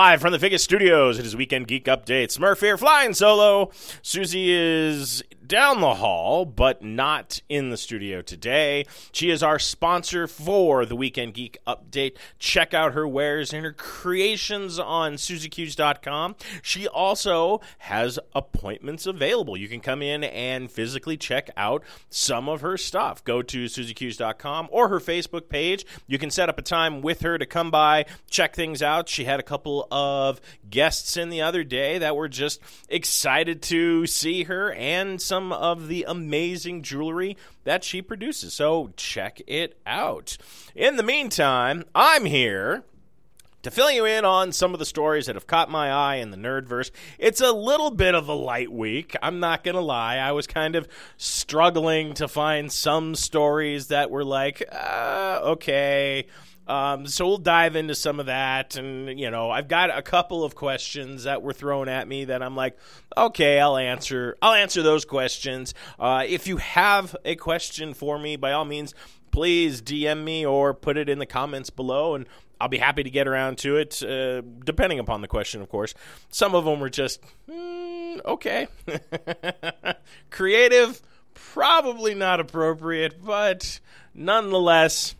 Live from the Vegas studios, it is Weekend Geek Update. Smurf here, flying solo. Susie is down the hall, but not in the studio today. She is our sponsor for the Weekend Geek Update. Check out her wares and her creations on SusieCues.com. She also has appointments available. You can come in and physically check out some of her stuff. Go to SusieCues.com or her Facebook page. You can set up a time with her to come by, check things out. She had a couple of guests in the other day that were just excited to see her and some some of the amazing jewelry that she produces. So check it out. In the meantime, I'm here to fill you in on some of the stories that have caught my eye in the nerdverse. It's a little bit of a light week. I'm not going to lie. I was kind of struggling to find some stories that were like, uh, okay. Um, so we'll dive into some of that, and you know, I've got a couple of questions that were thrown at me that I'm like, okay, I'll answer. I'll answer those questions. Uh, if you have a question for me, by all means, please DM me or put it in the comments below, and I'll be happy to get around to it, uh, depending upon the question, of course. Some of them were just, mm, okay. Creative, probably not appropriate, but nonetheless,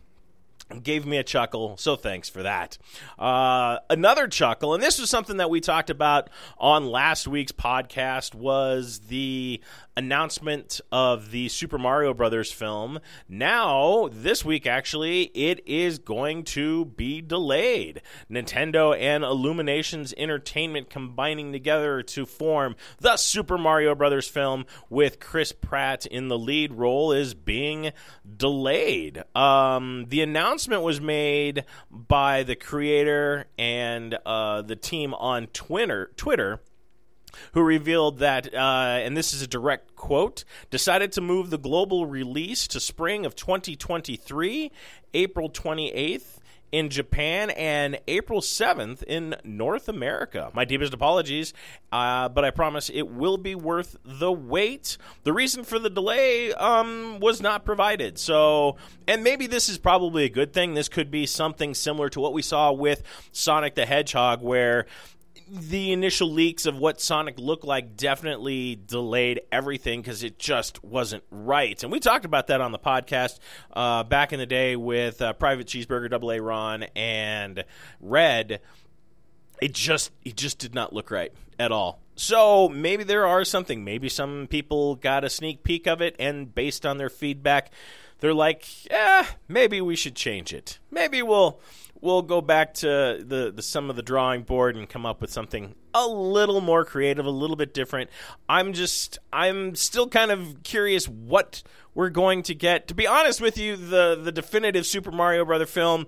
gave me a chuckle, so thanks for that. Uh, another chuckle, and this was something that we talked about on last week's podcast, was the announcement of the Super Mario Brothers film. Now, this week actually, it is going to be delayed. Nintendo and Illuminations Entertainment combining together to form the Super Mario Brothers film with Chris Pratt in the lead role is being delayed. Um, the announcement was made by the creator and uh, the team on Twitter. Twitter who revealed that, uh, and this is a direct quote, decided to move the global release to spring of 2023, April 28th in Japan and April 7th in North America. My deepest apologies, uh, but I promise it will be worth the wait. The reason for the delay um, was not provided. So, and maybe this is probably a good thing. This could be something similar to what we saw with Sonic the Hedgehog, where the initial leaks of what Sonic looked like definitely delayed everything because it just wasn't right. And we talked about that on the podcast uh, back in the day with uh, Private Cheeseburger, Double A Ron, and Red. It just it just did not look right at all. So maybe there are something. Maybe some people got a sneak peek of it, and based on their feedback, they're like, "Yeah, maybe we should change it. Maybe we'll we'll go back to the, the some of the drawing board and come up with something a little more creative, a little bit different. I'm just I'm still kind of curious what we're going to get. To be honest with you, the the definitive Super Mario Brother film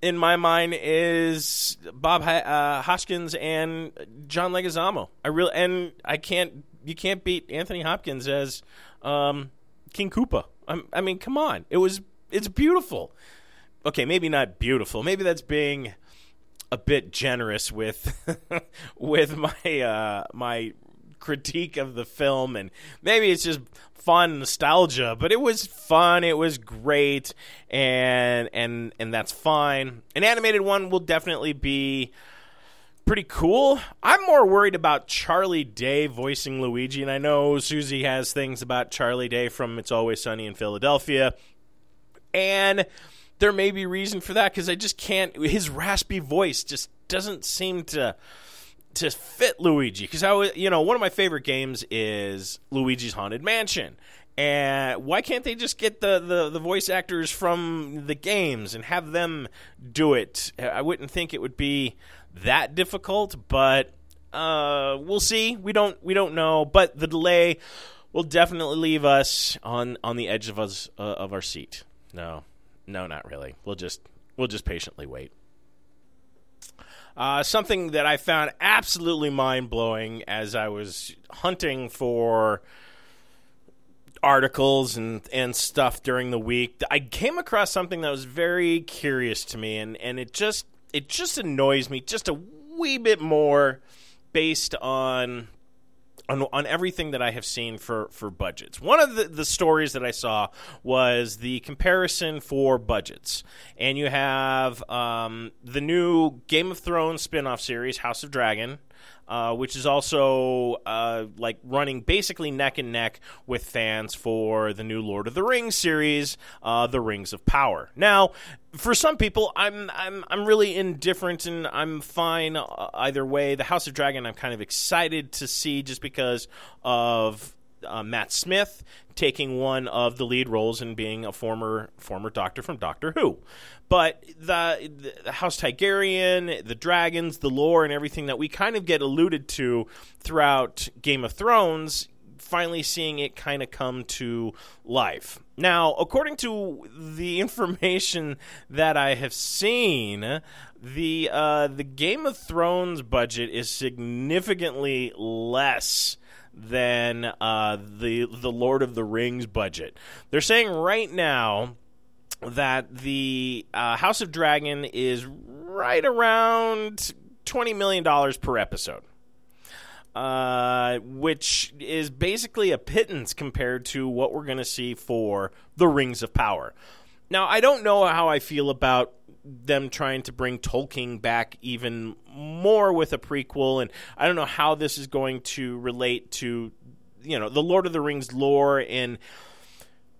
in my mind is Bob uh, Hoskins and John Leguizamo. I really and I can't you can't beat Anthony Hopkins as um, King Koopa. I'm, I mean, come on, it was it's beautiful okay, maybe not beautiful. Maybe that's being a bit generous with with my uh, my critique of the film, and maybe it's just fun nostalgia. But it was fun. It was great, and and and that's fine. An animated one will definitely be pretty cool. I'm more worried about Charlie Day voicing Luigi, and I know Susie has things about Charlie Day from It's Always Sunny in Philadelphia, and there may be reason for that because I just can't. His raspy voice just doesn't seem to to fit Luigi. Because I you know, one of my favorite games is Luigi's Haunted Mansion. And why can't they just get the, the, the voice actors from the games and have them do it? I wouldn't think it would be that difficult, but uh, we'll see. We don't we don't know. But the delay will definitely leave us on on the edge of us uh, of our seat. No, no, not really. We'll just we'll just patiently wait. Uh, something that I found absolutely mind blowing as I was hunting for articles and, and stuff during the week. I came across something that was very curious to me, and, and it just it just annoys me just a wee bit more based on on, on everything that I have seen for, for budgets. One of the, the stories that I saw was the comparison for budgets. And you have um, the new Game of Thrones spin off series, House of Dragon. Uh, which is also uh, like running basically neck and neck with fans for the new Lord of the Rings series, uh, The Rings of Power. Now, for some people, I'm I'm I'm really indifferent and I'm fine uh, either way. The House of Dragon, I'm kind of excited to see just because of uh, Matt Smith taking one of the lead roles and being a former former Doctor from Doctor Who. But the, the, House Targaryen, the dragons, the lore, and everything that we kind of get alluded to throughout Game of Thrones, finally seeing it kind of come to life. Now, according to the information that I have seen, the uh, the Game of Thrones budget is significantly less than uh, the the Lord of the Rings budget. They're saying right now that the uh, House of Dragon is right around twenty million dollars per episode, uh, which is basically a pittance compared to what we're going to see for the Rings of Power. Now, I don't know how I feel about them trying to bring Tolkien back even more with a prequel, and I don't know how this is going to relate to, you know, the Lord of the Rings lore and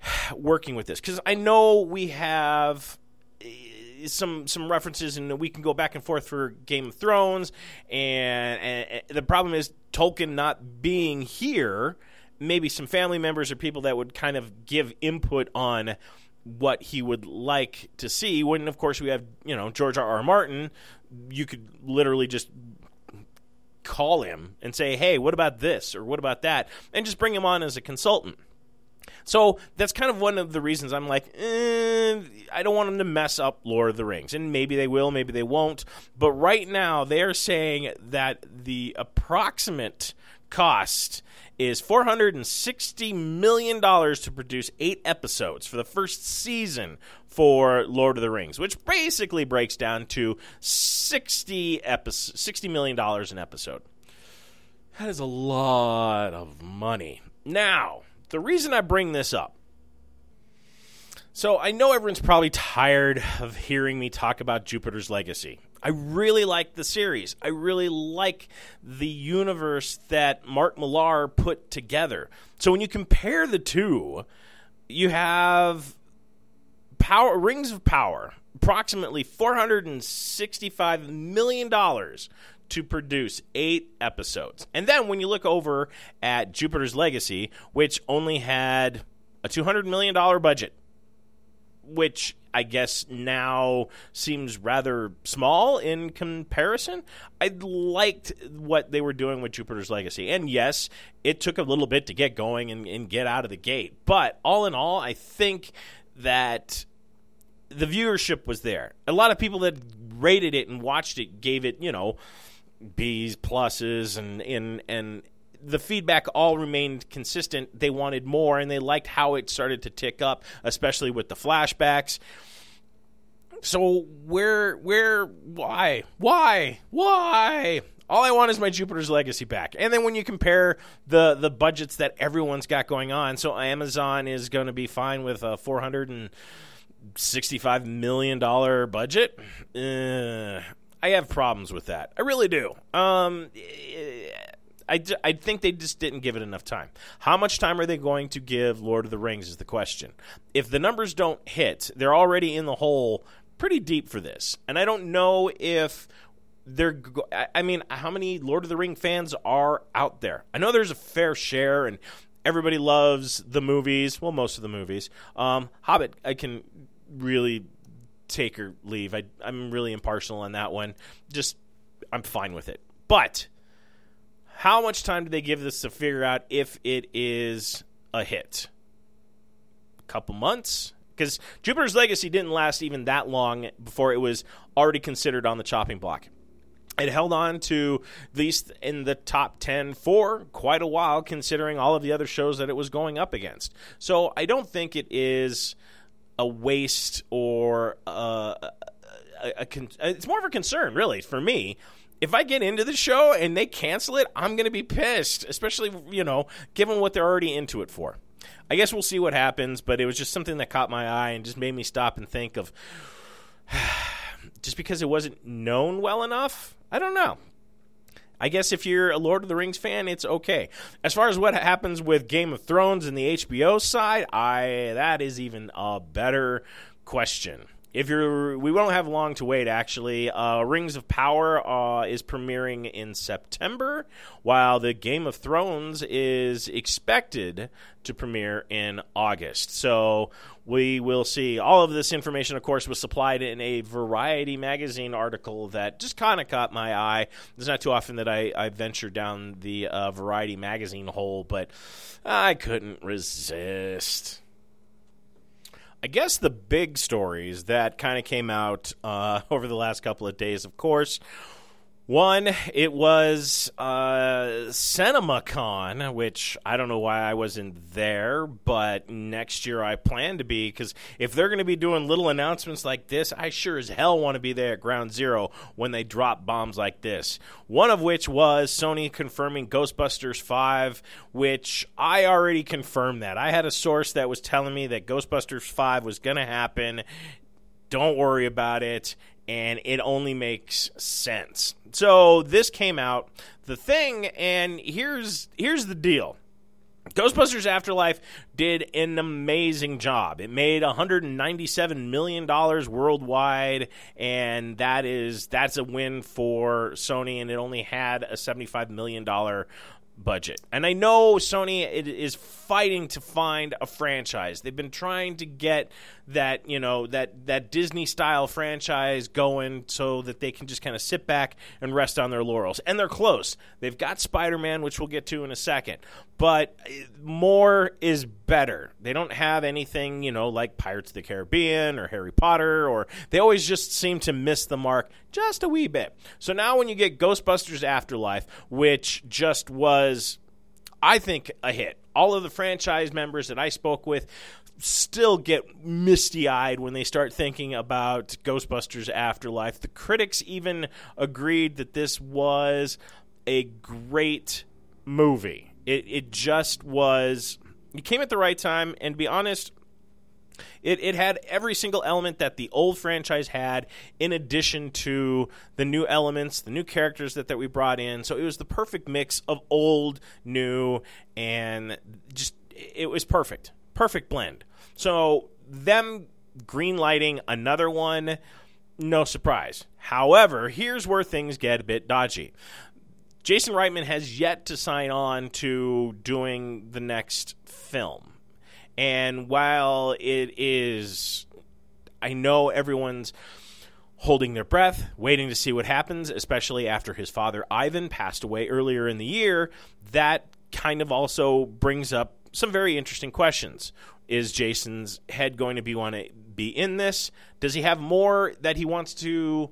working with this. Because I know we have eh, some some references and we can go back and forth for Game of Thrones and, and, the problem is Tolkien not being here. Maybe some family members or people that would kind of give input on what he would like to see when of course we have you know George R. R. Martin you could literally just call him and say hey what about this or what about that and just bring him on as a consultant so that's kind of one of the reasons I'm like, eh, I don't want them to mess up Lord of the Rings. And maybe they will, maybe they won't. But right now, they are saying that the approximate cost is $460 million to produce eight episodes for the first season for Lord of the Rings, which basically breaks down to 60, episodes, $60 million an episode. That is a lot of money. Now, the reason I bring this up so I know everyone's probably tired of hearing me talk about Jupiter's Legacy. I really like the series. I really like the universe that Mark Millar put together. So when you compare the two, you have Power Rings of Power, approximately 465 million dollars to produce eight episodes. And then when you look over at Jupiter's Legacy, which only had a $200 million budget, which I guess now seems rather small in comparison. I liked what they were doing with Jupiter's Legacy. And yes, it took a little bit to get going and, and get out of the gate. But all in all, I think that the viewership was there. A lot of people that rated it and watched it gave it, you know, B's, pluses, and and and the feedback all remained consistent. They wanted more, and they liked how it started to tick up, especially with the flashbacks. So where, where, why, why, why? All I want is my Jupiter's Legacy back. And then when you compare the the budgets that everyone's got going on, so Amazon is going to be fine with a four hundred and sixty-five million dollar budget. Uh, I have problems with that. I really do. Um, I, I think they just didn't give it enough time. How much time are they going to give Lord of the Rings is the question. If the numbers don't hit, they're already in the hole pretty deep for this. And I don't know if they're I mean, how many Lord of the Ring fans are out there? I know there's a fair share and everybody loves the movies, well most of the movies. Um, Hobbit I can really take or leave. I, I'm really impartial on that one. Just, I'm fine with it. But how much time do they give this to figure out if it is a hit? A couple months? Because Jupiter's Legacy didn't last even that long before it was already considered on the chopping block. it held on to at least in the top 10 for quite a while considering all of the other shows that it was going up against so i don't think it is a waste or uh, a, a, a con- it's more of a concern really for me if I get into the show and they cancel it, I'm going to be pissed, especially, you know, given what they're already into it for. I guess we'll see what happens, but it was just something that caught my eye and just made me stop and think of just because it wasn't known well enough. I don't know. I guess if you're a Lord of the Rings fan, it's okay. As far as what happens with Game of Thrones and the HBO side, I that is even a better question if you're we won't have long to wait actually. Uh, rings of power uh, is premiering in september while the game of thrones is expected to premiere in august. So we will see. All of this information of course was supplied in a variety magazine article that just kind of caught my eye. It's not too often that i, I venture down the uh, variety magazine hole but i couldn't resist I guess the big stories that kind of came out uh, over the last couple of days, of course, one, it was uh, CinemaCon, which I don't know why I wasn't there, but next year I plan to be because if they're going to be doing little announcements like this, I sure as hell want to be there at Ground Zero when they drop bombs like this. One of which was Sony confirming Ghostbusters 5, which I already confirmed that. I had a source that was telling me that Ghostbusters 5 was going to happen. Don't worry about it and it only makes sense. So this came out, the thing, and here's here's the deal. Ghostbusters Afterlife did an amazing job. It made 197 million dollars worldwide and that is that's a win for Sony and it only had a 75 million dollar budget. And I know Sony is fighting to find a franchise. They've been trying to get that, you know, that that Disney style franchise going so that they can just kind of sit back and rest on their laurels. And they're close. They've got Spider-Man which we'll get to in a second. But eh, more is better. They don't have anything, you know, like Pirates of the Caribbean or Harry Potter or they always just seem to miss the mark just a wee bit. So now when you get Ghostbusters Afterlife, which just was I think a hit. All of the franchise members that I spoke with still get misty eyed when they start thinking about Ghostbusters Afterlife. The critics even agreed that this was a great movie. It, it just was. It came at the right time, and to be honest, it, it had every single element that the old franchise had, in addition to the new elements, the new characters that, that we brought in. So it was the perfect mix of old, new, and just it was perfect. Perfect blend. So them green lighting another one, no surprise. However, here's where things get a bit dodgy. Jason Reitman has yet to sign on to doing the next film. And while it is, I know everyone's holding their breath, waiting to see what happens, especially after his father Ivan passed away earlier in the year, that kind of also brings up some very interesting questions. Is Jason's head going to be want to be in this? Does he have more that he wants to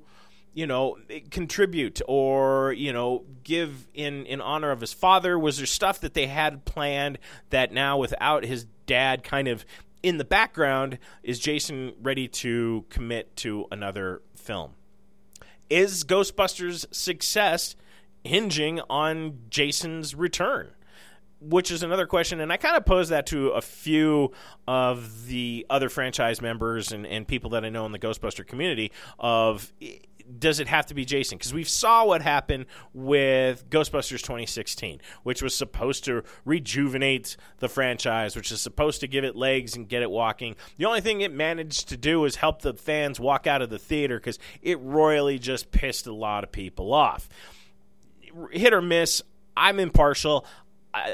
you know contribute or you know give in in honor of his father was there stuff that they had planned that now without his dad kind of in the background is Jason ready to commit to another film is Ghostbusters success hinging on Jason's return which is another question, and I kind of posed that to a few of the other franchise members and, and people that I know in the Ghostbuster community. Of does it have to be Jason? Because we saw what happened with Ghostbusters 2016, which was supposed to rejuvenate the franchise, which is supposed to give it legs and get it walking. The only thing it managed to do is help the fans walk out of the theater because it royally just pissed a lot of people off. Hit or miss. I'm impartial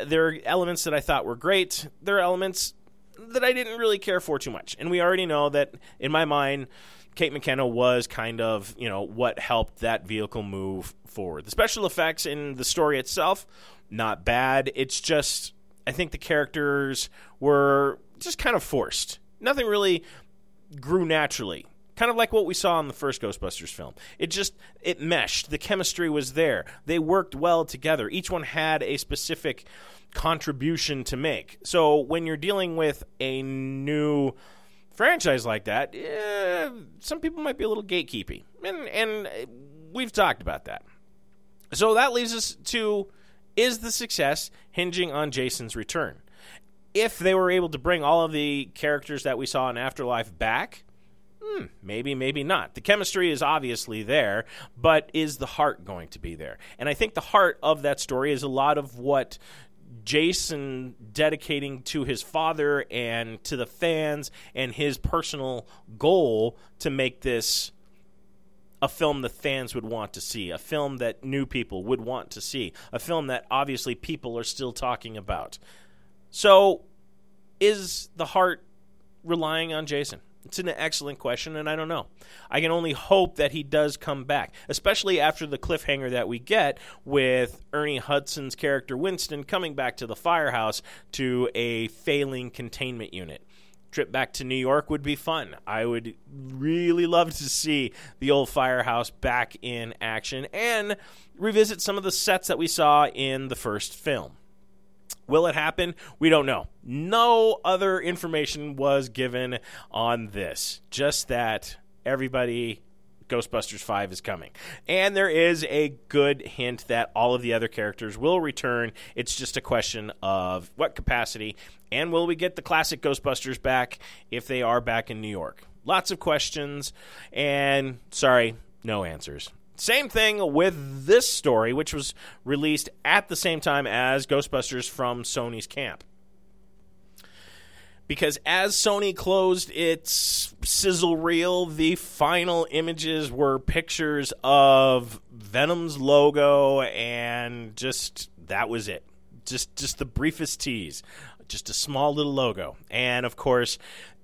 there are elements that I thought were great. There are elements that I didn't really care for too much. And we already know that in my mind, Kate McKinnon was kind of, you know, what helped that vehicle move forward. The special effects in the story itself, not bad. It's just, I think the characters were just kind of forced. Nothing really grew naturally kind of like what we saw in the first Ghostbusters film. It just it meshed. The chemistry was there. They worked well together. Each one had a specific contribution to make. So when you're dealing with a new franchise like that, eh, some people might be a little gatekeepy, and and we've talked about that. So that leads us to is the success hinging on Jason's return? If they were able to bring all of the characters that we saw in Afterlife back, hmm, maybe, maybe not. The chemistry is obviously there, but is the heart going to be there? And I think the heart of that story is a lot of what Jason dedicating to his father and to the fans and his personal goal to make this a film the fans would want to see, a film that new people would want to see, a film that obviously people are still talking about. So, is the heart relying on Jason? It's an excellent question, and I don't know. I can only hope that he does come back, especially after the cliffhanger that we get with Ernie Hudson's character Winston coming back to the firehouse to a failing containment unit trip back to New York would be fun. I would really love to see the old firehouse back in action and revisit some of the sets that we saw in the first film. Will it happen? We don't know. No other information was given on this. Just that everybody Ghostbusters 5 is coming. And there is a good hint that all of the other characters will return. It's just a question of what capacity and will we get the classic Ghostbusters back if they are back in New York? Lots of questions and sorry, no answers. Same thing with this story, which was released at the same time as Ghostbusters from Sony's camp because as Sony closed its sizzle reel, the final images were pictures of Venom's logo, and just that was it. Just just the briefest tease, just a small little logo, and of course.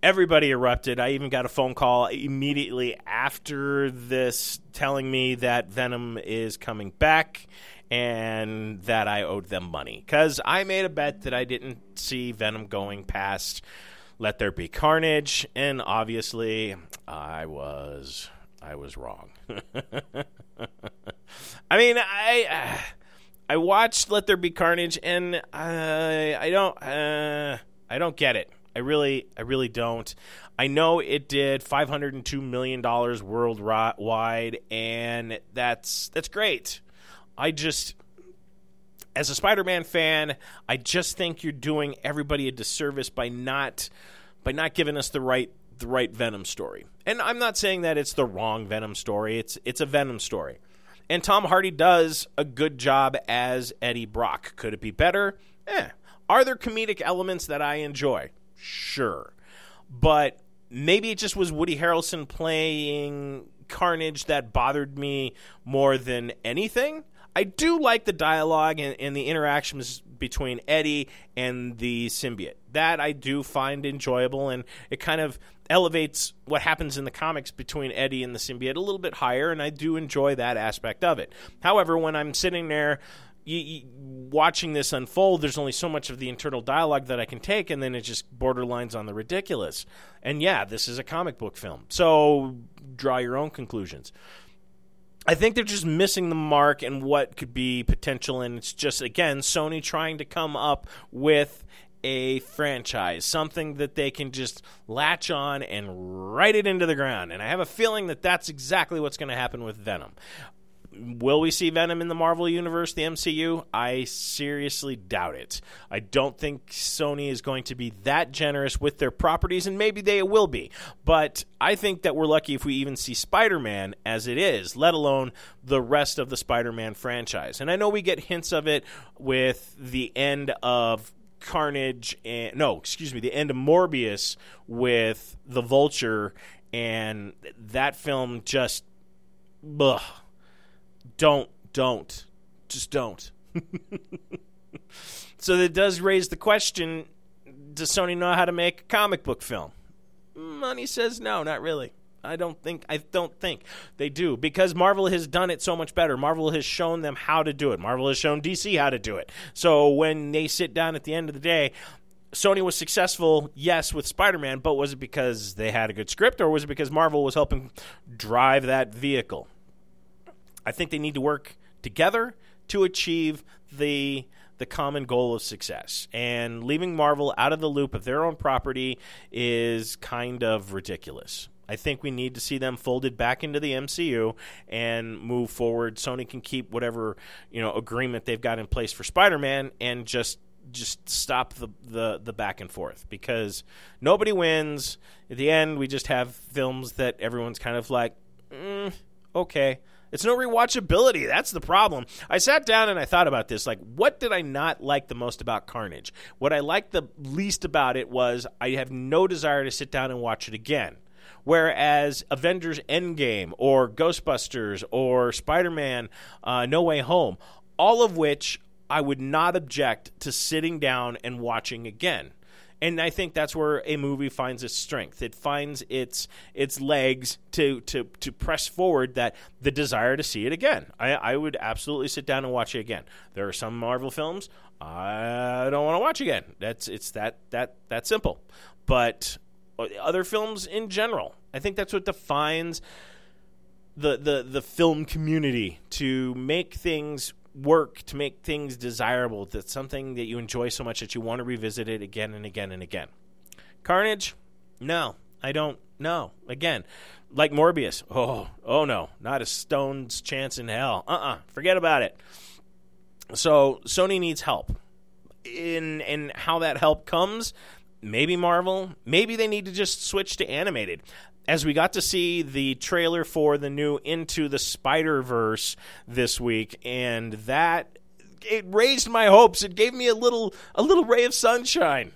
Everybody erupted. I even got a phone call immediately after this telling me that Venom is coming back and that I owed them money because I made a bet that I didn't see Venom going past Let There Be Carnage, and obviously I was I was wrong. I mean, I uh, I watched Let There Be Carnage, and I I don't uh, I don't get it. I really I really don't. I know it did 502 million dollars worldwide, and that's that's great. I just, as a Spider-Man fan, I just think you're doing everybody a disservice by not by not giving us the right the right Venom story. And I'm not saying that it's the wrong Venom story. It's it's a Venom story. And Tom Hardy does a good job as Eddie Brock. Could it be better? Eh. Are there comedic elements that I enjoy? Sure. But maybe it just was Woody Harrelson playing Carnage that bothered me more than anything. I do like the dialogue and, and, the interactions between Eddie and the symbiote. That I do find enjoyable, and it kind of elevates what happens in the comics between Eddie and the symbiote a little bit higher, and I do enjoy that aspect of it. However, when I'm sitting there watching this unfold, there's only so much of the internal dialogue that I can take, and then it just borderlines on the ridiculous. And yeah, this is a comic book film, so draw your own conclusions. I think they're just missing the mark and what could be potential, and it's just again Sony trying to come up with a franchise, something that they can just latch on and write it into the ground. And I have a feeling that that's exactly what's going to happen with Venom. Will we see Venom in the Marvel Universe, the MCU? I seriously doubt it. I don't think Sony is going to be that generous with their properties, and maybe they will be. But I think that we're lucky if we even see Spider Man as it is, let alone the rest of the Spider Man franchise. And I know we get hints of it with the end of Carnage and no, excuse me, the end of Morbius with the Vulture, and that film just, don't, don't, just don't. so that does raise the question: Does Sony know how to make a comic book film? Money says no, not really. I don't think I don't think they do because Marvel has done it so much better. Marvel has shown them how to do it. Marvel has shown DC how to do it. So when they sit down at the end of the day, Sony was successful, yes, with Spider Man, but was it because they had a good script or was it because Marvel was helping drive that vehicle? I think they need to work together to achieve the the common goal of success. And leaving Marvel out of the loop of their own property is kind of ridiculous. I think we need to see them folded back into the MCU and move forward. Sony can keep whatever you know agreement they've got in place for Spider-Man and just just stop the, the, the back and forth because nobody wins. At the end, we just have films that everyone's kind of like, mm, okay. It's no rewatchability. That's the problem. I sat down and I thought about this. Like, what did I not like the most about Carnage? What I liked the least about it was I have no desire to sit down and watch it again. Whereas Avengers Endgame or Ghostbusters or Spider Man uh, No Way Home, all of which I would not object to sitting down and watching again. And I think that's where a movie finds its strength. It finds its its legs to to to press forward that the desire to see it again. I, I would absolutely sit down and watch it again. There are some Marvel films I don't want to watch again. That's it's that that that simple. But uh, other films in general. I think that's what defines the the the film community to make things work to make things desirable that's something that you enjoy so much that you want to revisit it again and again and again. Carnage? No i don't no again like morbius. Oh oh no not a stone's chance in hell. Uh-uh forget about it. So sony needs help. In in how that help comes maybe Marvel, maybe they need to just switch to animated. As we got to see the trailer for the new Into the Spider Verse this week, and that it raised my hopes. It gave me a little a little ray of sunshine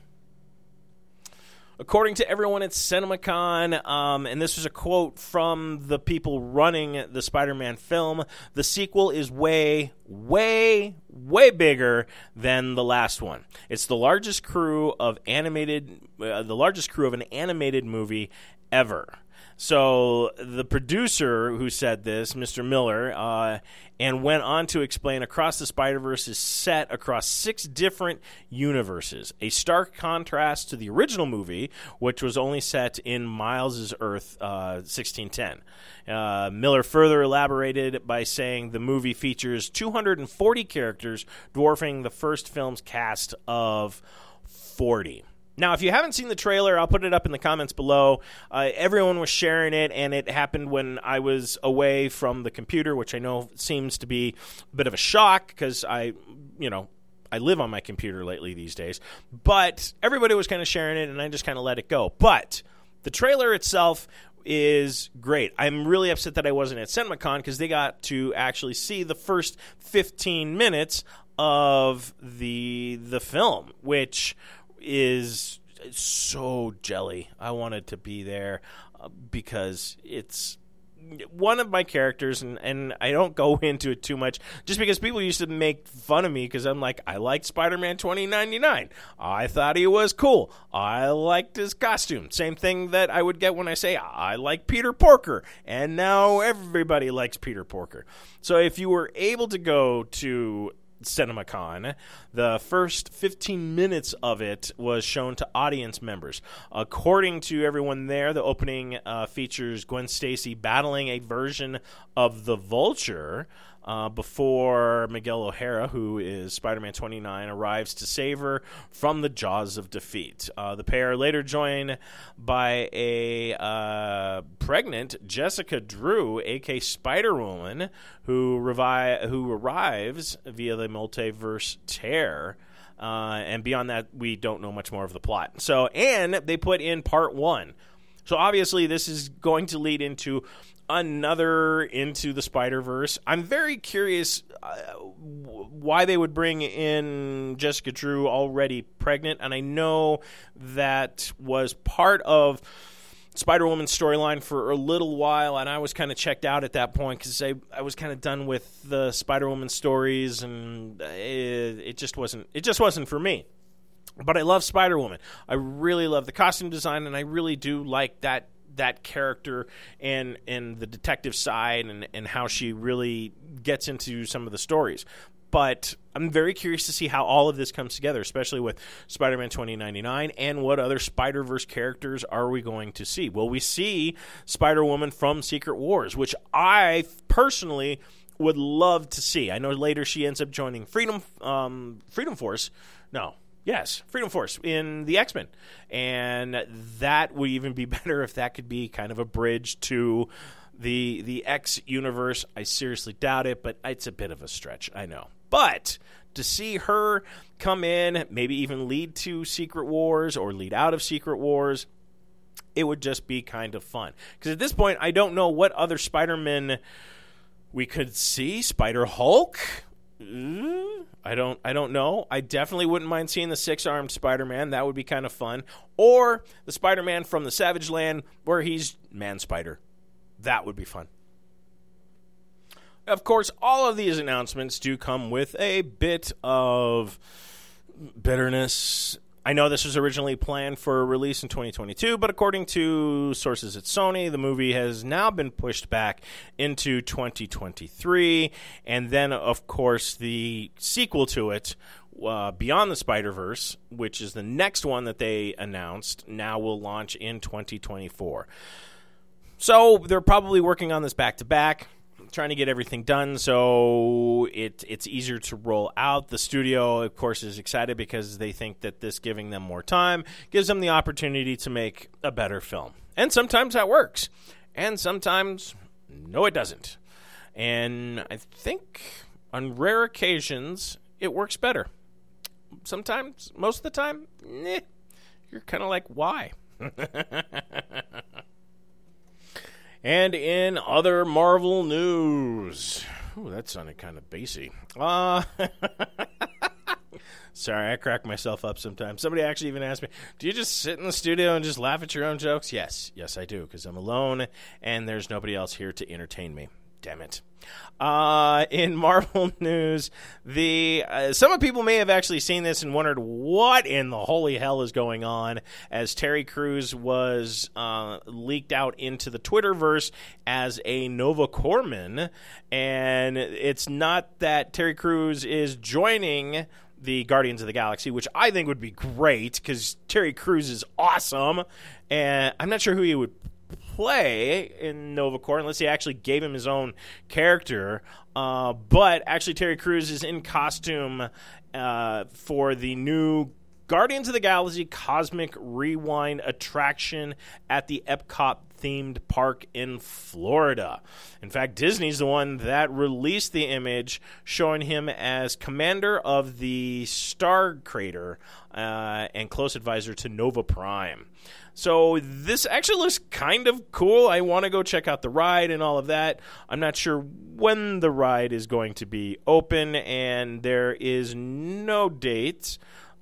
according to everyone at CinemaCon, um, and this was a quote from the people running the Spider Man film, the sequel is way, way, way bigger than the last one. It's the largest crew of animated, uh, the largest crew of an animated movie ever. So the producer who said this, Mr. Miller, uh, and went on to explain Across the Spider Verse is set across six different universes, a stark contrast to the original movie, which was only set in Miles' Earth uh, 1610. Uh, Miller further elaborated by saying the movie features 240 characters, dwarfing the first film's cast of 40. Now, if you haven't seen the trailer, I'll put it up in the comments below. Uh, everyone was sharing it, and it happened when I was away from the computer, which I know seems to be a bit of a shock because I, you know, I live on my computer lately these days. But everybody was kind of sharing it, and I just kind of let it go. But the trailer itself is great. I'm really upset that I wasn't at CinemaCon because they got to actually see the first 15 minutes of the the film, which is so jelly. I wanted to be there uh, because it's one of my characters, and, and I don't go into it too much just because people used to make fun of me because I'm like, I liked Spider Man 2099. I thought he was cool. I liked his costume. Same thing that I would get when I say, I like Peter Porker. And now everybody likes Peter Porker. So if you were able to go to CinemaCon. The first 15 minutes of it was shown to audience members. According to everyone there, the opening uh, features Gwen Stacy battling a version of the Vulture uh, before Miguel O'Hara, who is Spider Man 29, arrives to save her from the jaws of defeat. Uh, the pair later joined by a uh, pregnant Jessica Drew, aka Spider Woman, who, revi- who arrives via the multiverse tear. Uh, and beyond that, we don't know much more of the plot. So, and they put in part one. So obviously, this is going to lead into another into the Spider Verse. I'm very curious uh, why they would bring in Jessica Drew already pregnant, and I know that was part of. Spider Woman's storyline for a little while, and I was kind of checked out at that point because I, I was kind of done with the Spider Woman stories, and it, it just wasn't it just wasn't for me. But I love Spider Woman. I really love the costume design, and I really do like that that character and and the detective side and and how she really gets into some of the stories but I'm very curious to see how all of this comes together, especially with Spider Man 2099 and what other Spider Verse characters are we going to see? Will we see Spider Woman from Secret Wars, which I personally would love to see? I know later she ends up joining Freedom um, Freedom Force. No, Yes, Freedom Force in the X Men, and that would even be better if that could be kind of a bridge to the the X universe. I seriously doubt it, but it's a bit of a stretch. I know. But to see her come in, maybe even lead to Secret Wars or lead out of Secret Wars, it would just be kind of fun. Because at this point, I don't know what other Spider Man we could see. Spider Hulk. Mm-hmm. I don't I don't know. I definitely wouldn't mind seeing the six-armed Spider-Man. That would be kind of fun. Or the Spider-Man from the Savage Land where he's Man Spider. That would be fun. Of course, all of these announcements do come with a bit of bitterness. I know this was originally planned for release in 2022, but according to sources at Sony, the movie has now been pushed back into 2023. And then, of course, the sequel to it, uh, Beyond the Spider Verse, which is the next one that they announced, now will launch in 2024. So they're probably working on this back to back trying to get everything done so it it's easier to roll out. The studio, of course, is excited because they think that this giving them more time gives them the opportunity to make a better film. And sometimes that works, and sometimes no, it doesn't. And I think on rare occasions it works better. Sometimes, most of the time, eh, you're kind of like, why? And in other Marvel news, Ooh, that sounded kind of bassy. Uh, sorry, I crack myself up sometimes. Somebody actually even asked me, "Do you just sit in the studio and just laugh at your own jokes?" Yes, yes, I do, because I'm alone and there's nobody else here to entertain me. Damn it. Uh, in Marvel news, the uh, some of people may have actually seen this and wondered what in the holy hell is going on, as Terry Crews was uh, leaked out into the Twitterverse as a Nova Corpsman, and it's not that Terry Crews is joining the Guardians of the Galaxy, which I think would be great because Terry Crews is awesome, and I'm not sure who he would play in Nova Corps unless he actually gave him his own character. Uh, but actually, Terry Crews is in costume uh, for the new Guardians of the Galaxy Cosmic Rewind attraction at the Epcot themed park in Florida. In fact, Disney's the one that released the image showing him as commander of the Star Crater uh, and close advisor to Nova Prime. So this actually looks kind of cool. I want to go check out the ride and all of that. I'm not sure when the ride is going to be open, and there is no date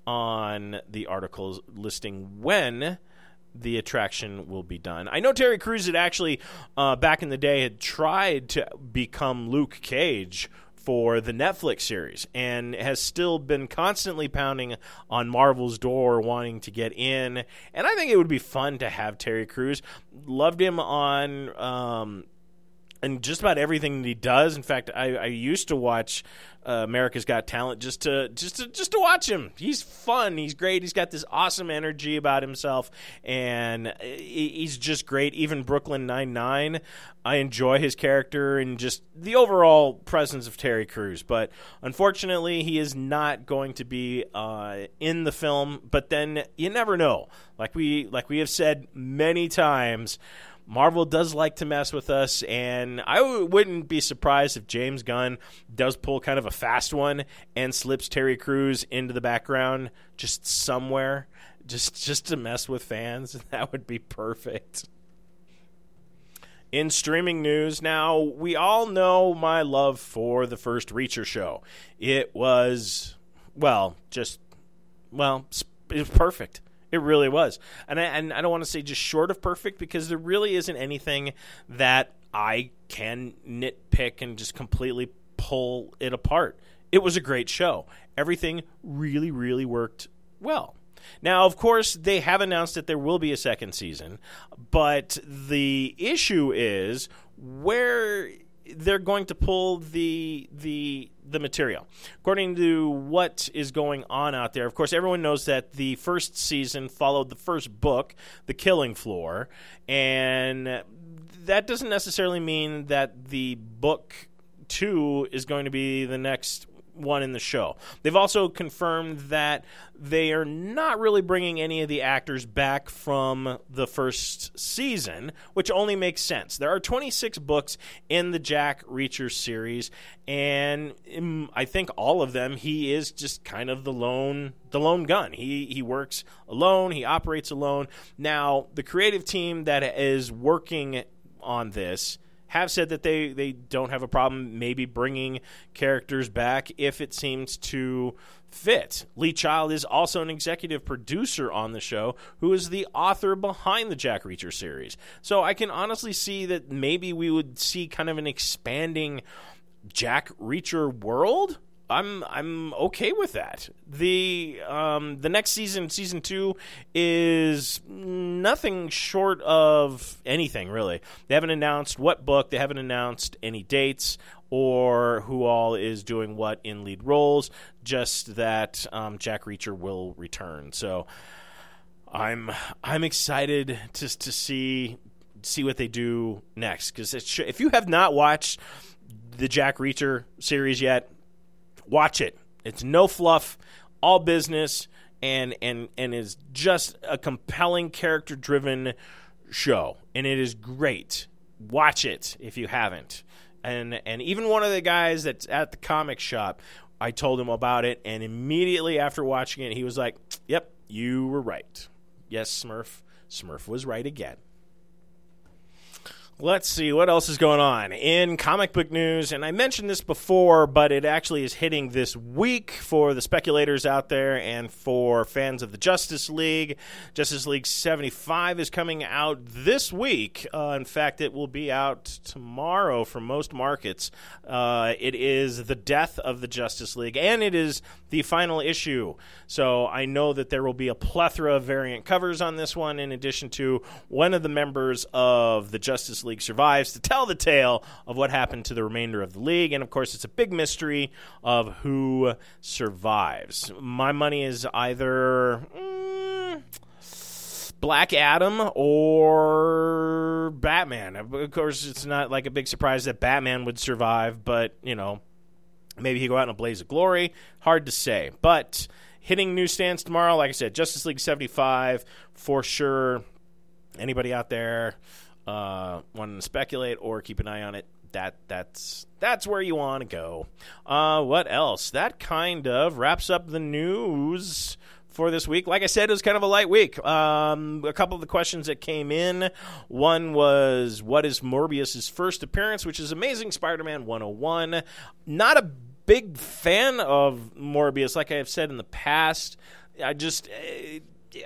on the articles listing when the attraction will be done. I know Terry Crews had actually, uh, back in the day, had tried to become Luke Cage for the Netflix series and has still been constantly pounding on Marvel's door wanting to get in. And I think it would be fun to have Terry Crews. Loved him on um, and just about everything that he does. In fact, I, I used to watch uh, America's Got Talent just to just to just to watch him. He's fun. He's great. He's got this awesome energy about himself, and he's just great. Even Brooklyn Nine Nine, I enjoy his character and just the overall presence of Terry Crews. But unfortunately, he is not going to be uh, in the film. But then you never know. Like we like we have said many times Marvel does like to mess with us, and I w- wouldn't be surprised if James Gunn does pull kind of a fast one and slips Terry Crews into the background just somewhere, just just to mess with fans. That would be perfect. In streaming news, now we all know my love for the first Reacher show. It was, well, just, well, it was perfect. It really was. And I, and I don't want to say just short of perfect because there really isn't anything that I can nitpick and just completely pull it apart. It was a great show. Everything really, really worked well. Now, of course, they have announced that there will be a second season, but the issue is where they're going to pull the the the material. According to what is going on out there, of course, everyone knows that the first season followed the first book, The Killing Floor, and that doesn't necessarily mean that the book two is going to be the next one in the show. They've also confirmed that they are not really bringing any of the actors back from the first season, which only makes sense. There are 26 books in the Jack Reacher series, and um, I think all of them he is just kind of the lone the lone gun. He he works alone, he operates alone. Now, the creative team that is working on this have said that they, they don't have a problem maybe bringing characters back if it seems to fit. Lee Child is also an executive producer on the show who is the author behind the Jack Reacher series. So I can honestly see that maybe we would see kind of an expanding Jack Reacher world I'm I'm okay with that. The um, the next season, season two, is nothing short of anything really. They haven't announced what book. They haven't announced any dates or who all is doing what in lead roles. Just that um, Jack Reacher will return. So I'm I'm excited to to see see what they do next because if you have not watched the Jack Reacher series yet Watch it. It's no fluff, all business, and and and is just a compelling character driven show, and it is great. Watch it if you haven't. And and even one of the guys that's at the comic shop, I told him about it, and immediately after watching it, he was like, "Yep, you were right. Yes, Smurf. Smurf was right again." Let's see what else is going on in comic book news. And I mentioned this before, but it actually is hitting this week for the speculators out there and for fans of the Justice League. Justice League 75 is coming out this week. Uh, in fact, it will be out tomorrow for most markets. Uh, it is the death of the Justice League, and it is the final issue. So I know that there will be a plethora of variant covers on this one, in addition to one of the members of the Justice League survives to tell the tale of what happened to the remainder of the league. And of course, it's a big mystery of who survives. My money is either. Mm, Black Adam or Batman. Of course, it's not like a big surprise that Batman would survive, but, you know, maybe he go out in a blaze of glory. Hard to say. But hitting newsstands tomorrow, like I said, Justice League 75 for sure. Anybody out there uh, wanting to speculate or keep an eye on it, that that's that's where you want to go. Uh, what else? That kind of wraps up the news for this week. Like I said, it was kind of a light week. Um, a couple of the questions that came in. One was, "What is Morbius's first appearance?" Which is Amazing Spider-Man 101. Not a big fan of Morbius, like I have said in the past. I just. Uh,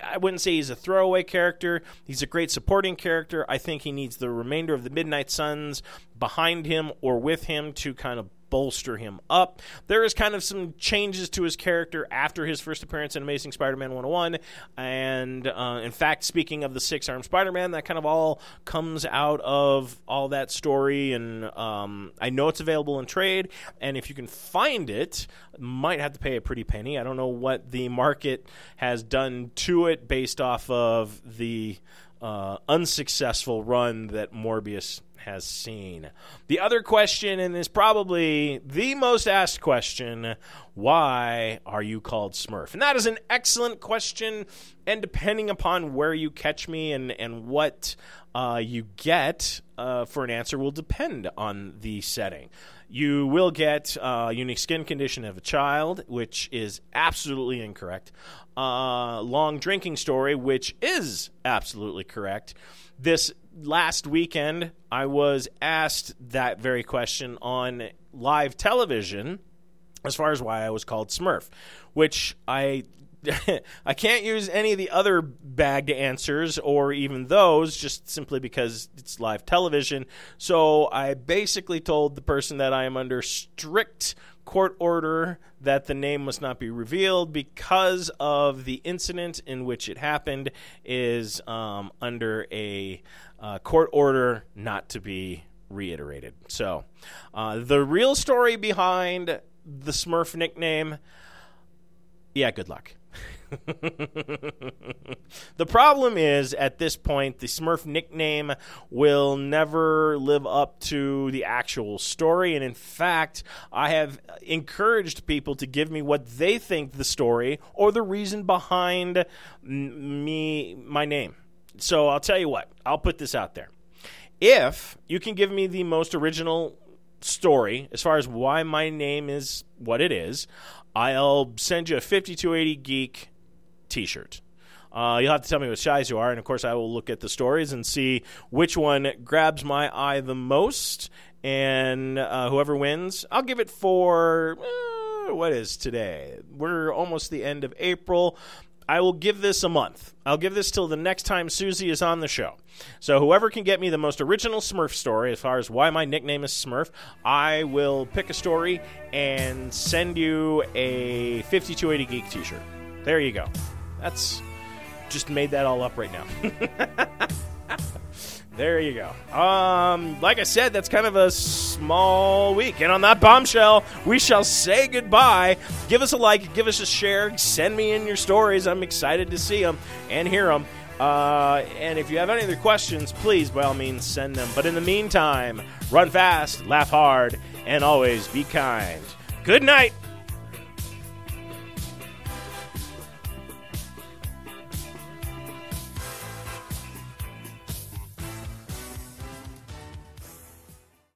I wouldn't say he's a throwaway character. He's a great supporting character. I think he needs the remainder of the Midnight Suns behind him or with him to kind of bolster him up. There is kind of some changes to his character after his first appearance in Amazing Spider-Man 101, and uh, in fact, speaking of the six-armed Spider-Man, that kind of all comes out of all that story. And um, I know it's available in trade, and if you can find it, might have to pay a pretty penny. I don't know what the market has done to it based off of the uh, unsuccessful run that Morbius has seen. The other question, and is probably the most asked question why are you called Smurf? And that is an excellent question. And depending upon where you catch me and, and what uh, you get uh, for an answer, will depend on the setting. You will get uh, unique skin condition of a child, which is absolutely incorrect. Uh, long drinking story, which is absolutely correct. This last weekend, I was asked that very question on live television as far as why I was called Smurf, which I I can't use any of the other bagged answers or even those just simply because it's live television. So I basically told the person that I am under strict court order that the name must not be revealed because of the incident in which it happened is um, under a uh, court order not to be reiterated. So uh, the real story behind the Smurf nickname, yeah, good luck. the problem is, at this point, the Smurf nickname will never live up to the actual story. And in fact, I have encouraged people to give me what they think the story or the reason behind me, my name. So I'll tell you what, I'll put this out there. If you can give me the most original story as far as why my name is what it is, I'll send you a 5280 Geek t shirt. Uh, you'll have to tell me what size you are, and of course, I will look at the stories and see which one grabs my eye the most. And uh, whoever wins, I'll give it for uh, what is today? We're almost the end of April. I will give this a month. I'll give this till the next time Susie is on the show. So whoever can get me the most original Smurf story as far as why my nickname is Smurf, I will pick a story and send you a 5280 Geek t-shirt. There you go. That's just made that all up right now. there you go. Um, like I said, that's kind of a small week. And on that bombshell, we shall say goodbye. Give us a like, give us a share, send me in your stories. I'm excited to see them and hear them. Uh, and if you have any other questions, please, by all means, send them. But in the meantime, run fast, laugh hard, and always be kind. Good night.